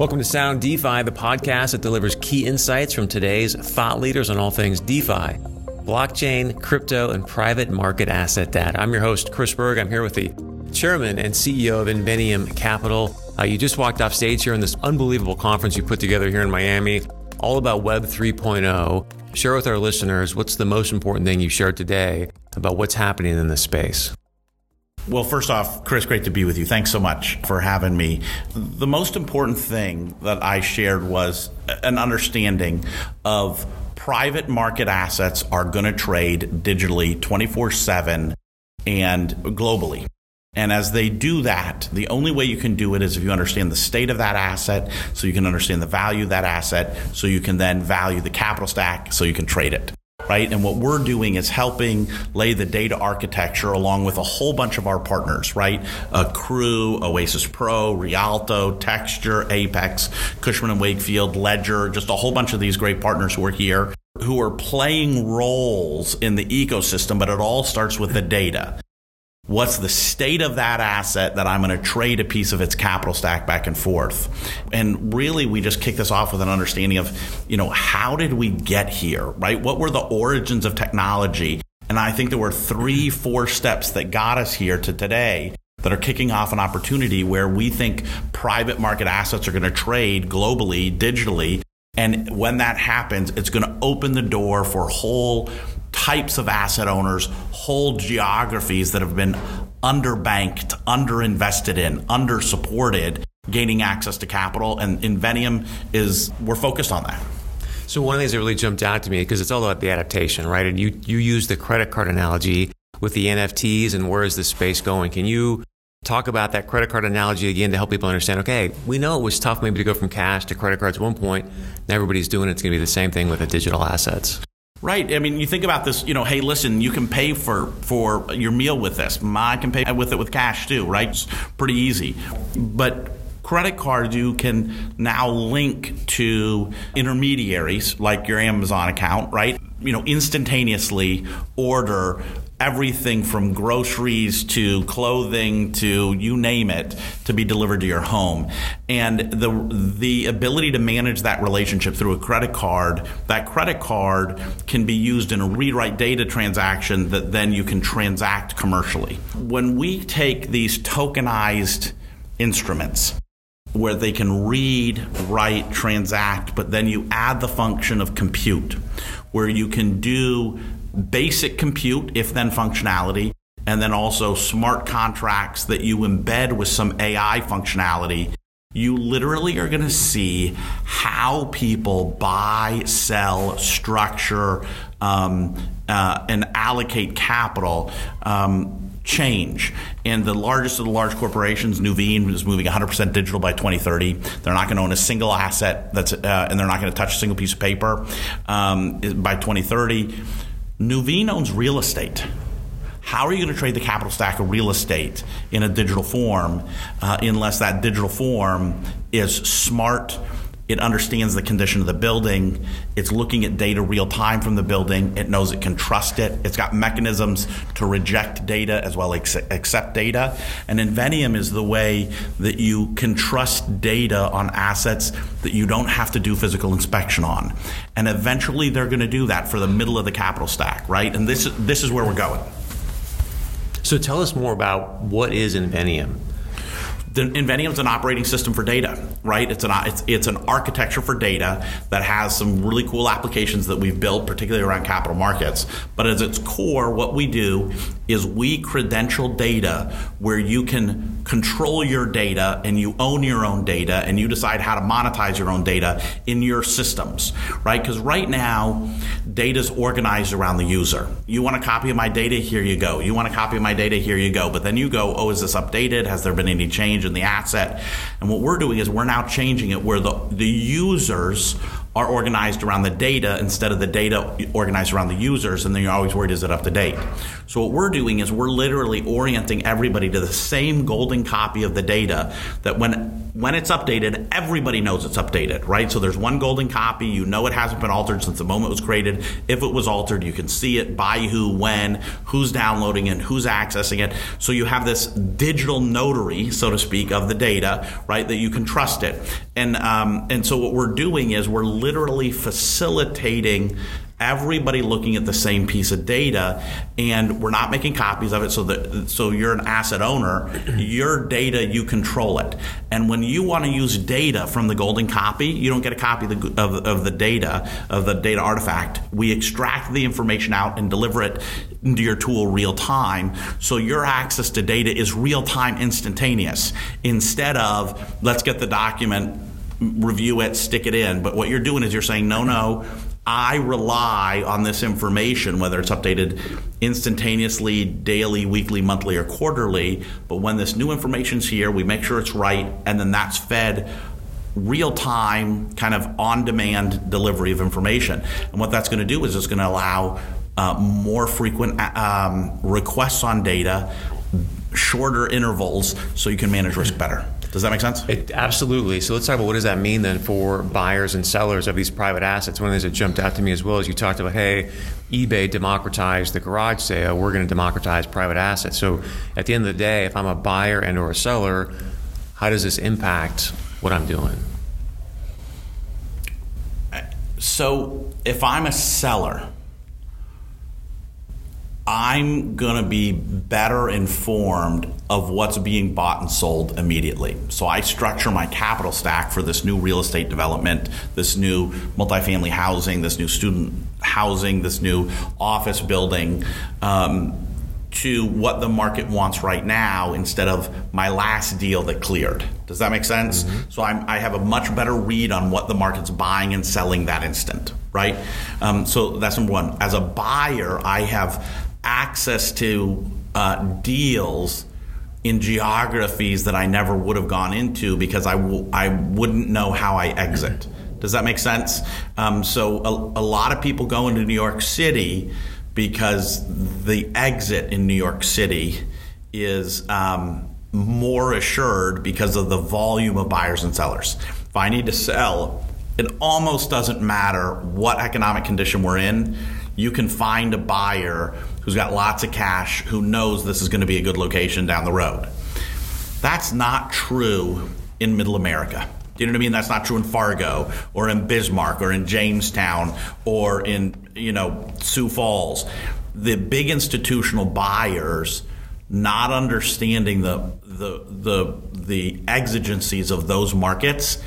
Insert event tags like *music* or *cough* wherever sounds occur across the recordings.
Welcome to Sound DeFi, the podcast that delivers key insights from today's thought leaders on all things DeFi, blockchain, crypto, and private market asset data. I'm your host, Chris Berg. I'm here with the chairman and CEO of Inveniam Capital. Uh, you just walked off stage here in this unbelievable conference you put together here in Miami, all about Web 3.0. Share with our listeners what's the most important thing you shared today about what's happening in this space. Well, first off, Chris, great to be with you. Thanks so much for having me. The most important thing that I shared was an understanding of private market assets are going to trade digitally 24 7 and globally. And as they do that, the only way you can do it is if you understand the state of that asset, so you can understand the value of that asset, so you can then value the capital stack, so you can trade it right? And what we're doing is helping lay the data architecture along with a whole bunch of our partners, right? Crew, Oasis Pro, Rialto, Texture, Apex, Cushman and Wakefield, Ledger, just a whole bunch of these great partners who are here who are playing roles in the ecosystem, but it all starts with the data what's the state of that asset that I'm going to trade a piece of its capital stack back and forth. And really, we just kick this off with an understanding of, you know, how did we get here, right? What were the origins of technology? And I think there were three, four steps that got us here to today that are kicking off an opportunity where we think private market assets are going to trade globally, digitally. And when that happens, it's going to open the door for whole types of asset owners, whole geographies that have been underbanked, underinvested in, undersupported, gaining access to capital. And Inveniam is, we're focused on that. So one of the things that really jumped out to me, because it's all about the adaptation, right? And you, you use the credit card analogy with the NFTs and where is the space going? Can you talk about that credit card analogy again to help people understand okay we know it was tough maybe to go from cash to credit cards at one point now everybody's doing it it's going to be the same thing with the digital assets Right. I mean, you think about this, you know, hey, listen, you can pay for, for your meal with this. I can pay with it with cash too, right? It's pretty easy. But credit cards you can now link to intermediaries like your Amazon account, right? You know, instantaneously order everything from groceries to clothing to you name it to be delivered to your home. And the the ability to manage that relationship through a credit card that credit card can be used in a read write data transaction that then you can transact commercially. When we take these tokenized instruments where they can read, write, transact, but then you add the function of compute, where you can do basic compute, if then functionality, and then also smart contracts that you embed with some AI functionality, you literally are going to see how people buy, sell, structure, um, uh, and allocate capital. Um, change. And the largest of the large corporations, Nuveen, is moving 100% digital by 2030. They're not going to own a single asset that's, uh, and they're not going to touch a single piece of paper um, by 2030. Nuveen owns real estate. How are you going to trade the capital stack of real estate in a digital form uh, unless that digital form is smart? It understands the condition of the building. It's looking at data real time from the building. It knows it can trust it. It's got mechanisms to reject data as well as accept data. And Inveniam is the way that you can trust data on assets that you don't have to do physical inspection on. And eventually they're going to do that for the middle of the capital stack, right? And this, this is where we're going. So tell us more about what is Inveniam the Inveniam is an operating system for data, right? It's an it's, it's an architecture for data that has some really cool applications that we've built, particularly around capital markets. But at its core, what we do is we credential data where you can control your data and you own your own data and you decide how to monetize your own data in your systems, right? Because right now, data is organized around the user. You want a copy of my data? Here you go. You want a copy of my data? Here you go. But then you go, oh, is this updated? Has there been any change? in the asset. And what we're doing is we're now changing it where the, the users are organized around the data instead of the data organized around the users, and then you're always worried is it up to date. So what we're doing is we're literally orienting everybody to the same golden copy of the data that when when it's updated, everybody knows it's updated, right? So there's one golden copy. You know it hasn't been altered since the moment it was created. If it was altered, you can see it by who, when, who's downloading it, who's accessing it. So you have this digital notary, so to speak, of the data, right? That you can trust it. And um, and so what we're doing is we're literally facilitating everybody looking at the same piece of data and we're not making copies of it so that so you're an asset owner. *clears throat* Your data you control it. And when you want to use data from the golden copy you don't get a copy of the, of, of the data of the data artifact. We extract the information out and deliver it into your tool real time so your access to data is real time instantaneous. Instead of let's get the document review it, stick it in. But what you're doing is you're saying, no, no, I rely on this information, whether it's updated instantaneously, daily, weekly, monthly, or quarterly. But when this new information's here, we make sure it's right, and then that's fed real time, kind of on demand delivery of information. And what that's going to do is it's going to allow uh, more frequent um, requests on data, shorter intervals, so you can manage risk better. Does that make sense? It, absolutely. So let's talk about what does that mean then for buyers and sellers of these private assets. One of the things that jumped out to me as well is you talked about, hey, eBay democratized the garage sale. We're going to democratize private assets. So at the end of the day, if I'm a buyer and or a seller, how does this impact what I'm doing? So if I'm a seller, I'm going to be better informed of what's being bought and sold immediately. So I structure my capital stack for this new real estate development, this new multifamily housing, this new student housing, this new office building. Um, to what the market wants right now instead of my last deal that cleared. Does that make sense? Mm-hmm. So I'm, i have a much better read on what the market's buying and selling that instant, right? Um, so that's number one. As a buyer, I have access to uh, deals in geographies that I never would have gone into because I w- I wouldn't know how I exit. Does that make sense? Um, so a, a, lot of people go into New York City because the exit in New York City is um, more assured because of the volume of buyers and sellers. If I need to sell, it almost doesn't matter what economic condition we're in. You can find a buyer who's got lots of cash, who knows this is going to be a good location down the road. That's not true in middle America. Do you know what I mean? That's not true in Fargo or in Bismarck or in Jamestown or in, you know, Sioux Falls. The big institutional buyers not understanding the the the the exigencies of those markets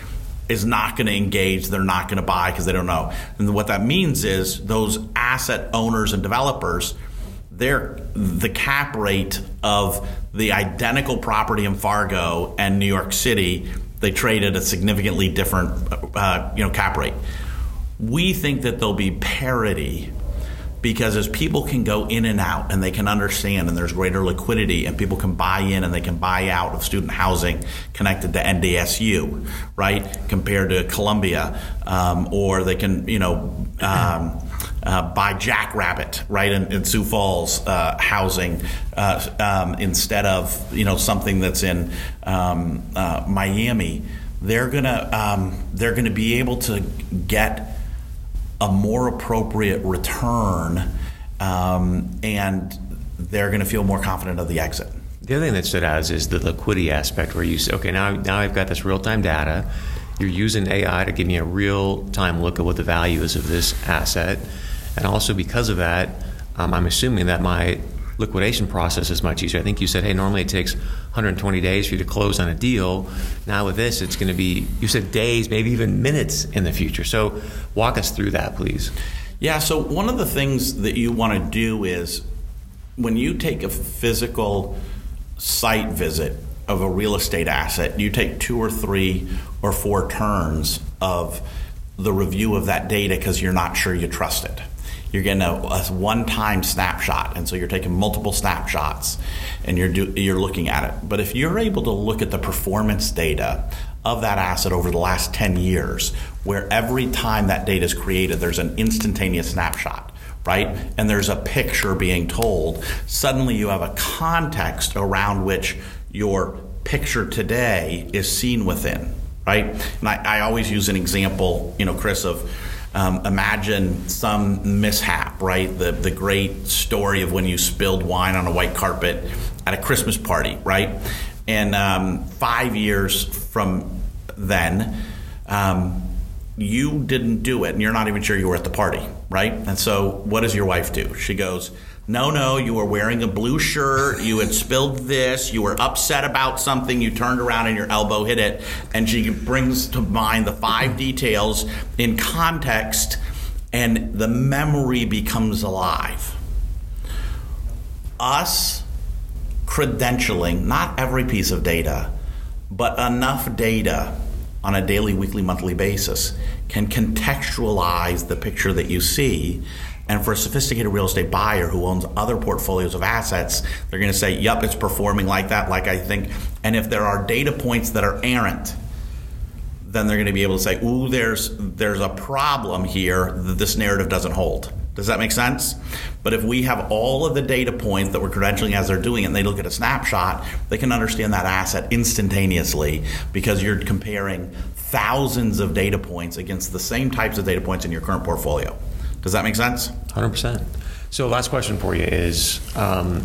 is not going to engage. They're not going to buy because they don't know. And what that means is those asset owners and developers the cap rate of the identical property in Fargo and New York City, they trade at a significantly different uh, you know cap rate. We think that there'll be parity because as people can go in and out and they can understand and there's greater liquidity and people can buy in and they can buy out of student housing connected to NDSU, right? Compared to Columbia, um, or they can, you know, um, uh, buy Jackrabbit, right, in, in Sioux Falls uh, housing uh, um, instead of, you know, something that's in um, uh, Miami. They're gonna um, they're gonna be able to get a more appropriate return, um, and they're to feel more confident of the exit. The other thing that stood out is, is the liquidity aspect, where you say, okay, now now I've got this real time data. You're using AI to give me a real time look at what the value is of this asset, and also because of that, um, I'm assuming that my liquidation process is much easier. I think you said, hey, normally it takes 120 days for you to close on a deal. Now with this, it's going to be, you said days, maybe even minutes in the future. So walk us through that, please. Yeah, so one of the things that you want to do is when you take a physical site visit of a real estate asset, you take two or three or four turns of the review of that data because you're not sure you trust it you're getting a, a one-time snapshot, and so you're taking multiple snapshots, and you're do, you're looking at it. But if you're able to look at the performance data of that asset over the last 10 years, where every time that data is created, there's an instantaneous snapshot right? And there's a picture being told. Suddenly you have a context around which your picture today is seen within, right? And I, I always use an example, you know, Chris, of um, imagine some mishap, right? The the great story of when you spilled wine on a white carpet at a Christmas party, right? And um, five years from then, um, you didn't do it, and you're not even sure you were at the party, right? And so, what does your wife do? She goes, no, no, you were wearing a blue shirt. You had spilled this. You were upset about something. You turned around and your elbow hit it. And she brings to mind the five details in context, and the memory becomes alive. Us credentialing not every piece of data, but enough data on a daily, weekly, monthly basis can contextualize the picture that you see and for a sophisticated real estate buyer who owns other portfolios of assets, they're going to say, yep, it's performing like that, like I think. And if there are data points that are errant, then they're going to be able to say, ooh, there's, there's a problem here that this narrative doesn't hold. Does that make sense? But if we have all of the data points that we're credentialing as they're doing it and they look at a snapshot, they can understand that asset instantaneously because you're comparing thousands of data points against the same types of data points in your current portfolio. Does that make sense? 100%. So, last question for you is um,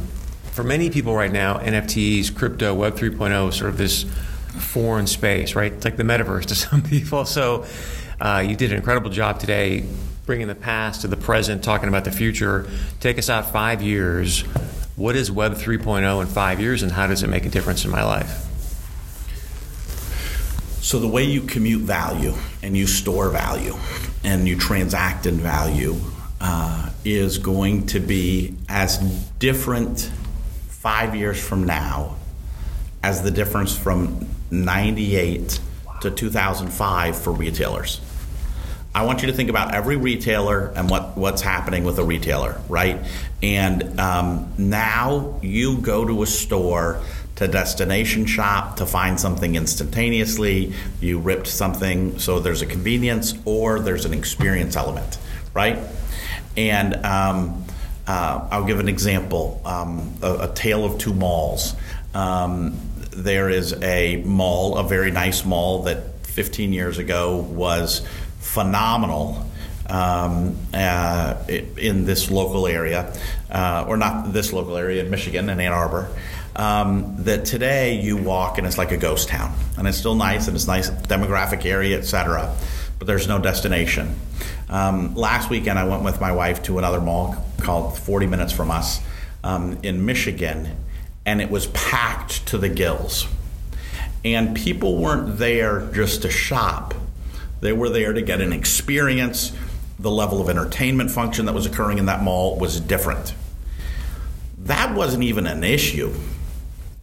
for many people right now, NFTs, crypto, Web 3.0, sort of this foreign space, right? It's like the metaverse to *laughs* some people. So, uh, you did an incredible job today bringing the past to the present, talking about the future. Take us out five years. What is Web 3.0 in five years, and how does it make a difference in my life? So, the way you commute value and you store value and you transact in value uh, is going to be as different five years from now as the difference from 98 to 2005 for retailers. I want you to think about every retailer and what, what's happening with a retailer, right? And um, now you go to a store to destination shop to find something instantaneously. You ripped something, so there's a convenience or there's an experience element, right? And um, uh, I'll give an example um, a, a, tale of two malls. Um, there is a mall, a very nice mall that 15 years ago was phenomenal. Um, uh, in this local area, uh, or not this local area in Michigan, in Ann Arbor um, that today you walk and it's like a ghost town, and it's still nice and it's nice demographic area, etc. But there's no destination. Um, last weekend, I went with my wife to another mall called 40 minutes from us um, in Michigan, and it was packed to the gills. And people weren't there just to shop; they were there to get an experience. The level of entertainment function that was occurring in that mall was different. That wasn't even an issue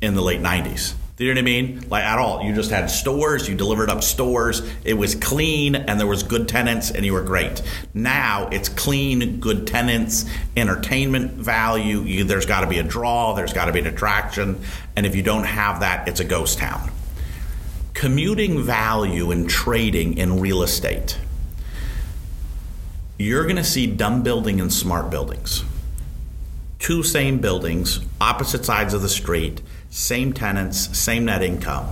in the late 90s. Do you know what I mean? Like at all. You just had stores, you delivered up stores, it was clean and there was good tenants and you were great. Now it's clean, good tenants, entertainment value, you, there's got to be a draw, there's got to be an attraction, and if you don't have that, it's a ghost town. Commuting value and trading in real estate. You're going to see dumb building and smart buildings. Two same buildings, opposite sides of the street same tenants, same net income.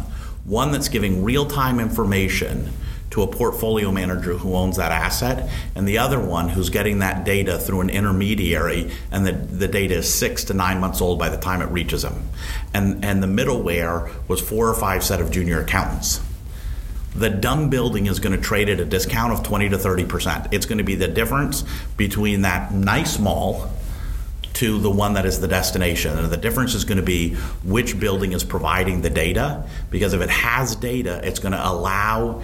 One that's giving real time information to a portfolio manager who owns that asset, and the other one who's getting that data through an intermediary, and the, the data is six to nine months old by the time it reaches them. And, and the middleware was four or five set of junior accountants. The dumb building is going to trade at a discount of 20 to 30%. It's going to be the difference between that nice mall to the one that is the destination. And the difference is going to be which building is providing the data, because if it has data, it's going to allow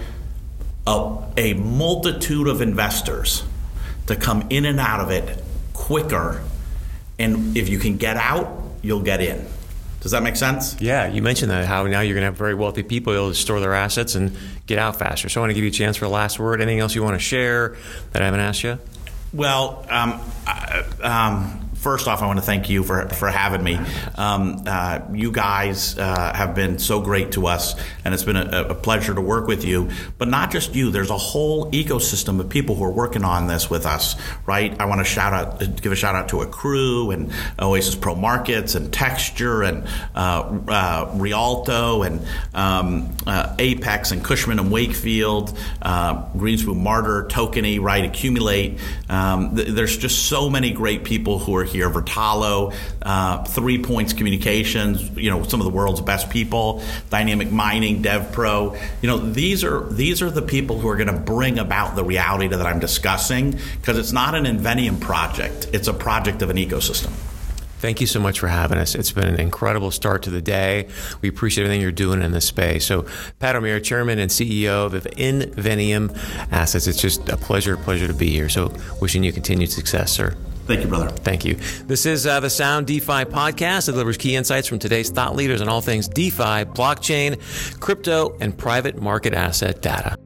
a, a multitude of investors to come in and out of it quicker. And if you can get out, you'll get in. Does that make sense? Yeah, you mentioned that how now you're going to have very wealthy people able to store their assets and get out faster. So I want to give you a chance for a last word. Anything else you want to share that I haven't asked you? Well, um, um, first off, I want to thank you for, for having me. Um, uh, you guys uh, have been so great to us, and it's been a, a, pleasure to work with you. But not just you, there's a whole ecosystem of people who are working on this with us, right? I want to shout out, give a shout out to Accru and Oasis Pro Markets and Texture and uh, uh Rialto and um, uh, Apex and Cushman and Wakefield, uh, Greenspoon Marder, Tokeny, right? Accumulate. Um, th- there's just so many great people who are here. Vertalo, uh, Three Points Communications, you know, some of the world's best people. Dynamic Mining, DevPro. You know, these are these are the people who are going to bring about the reality that I'm discussing because it's not an Inveniam project; it's a project of an ecosystem. Thank you so much for having us. It's been an incredible start to the day. We appreciate everything you're doing in this space. So, Pat O'Meara, Chairman and CEO of Inveniam Assets, it's just a pleasure, pleasure to be here. So, wishing you continued success, sir. Thank you, brother. Thank you. This is uh, the Sound DeFi podcast. It delivers key insights from today's thought leaders on all things DeFi, blockchain, crypto, and private market asset data.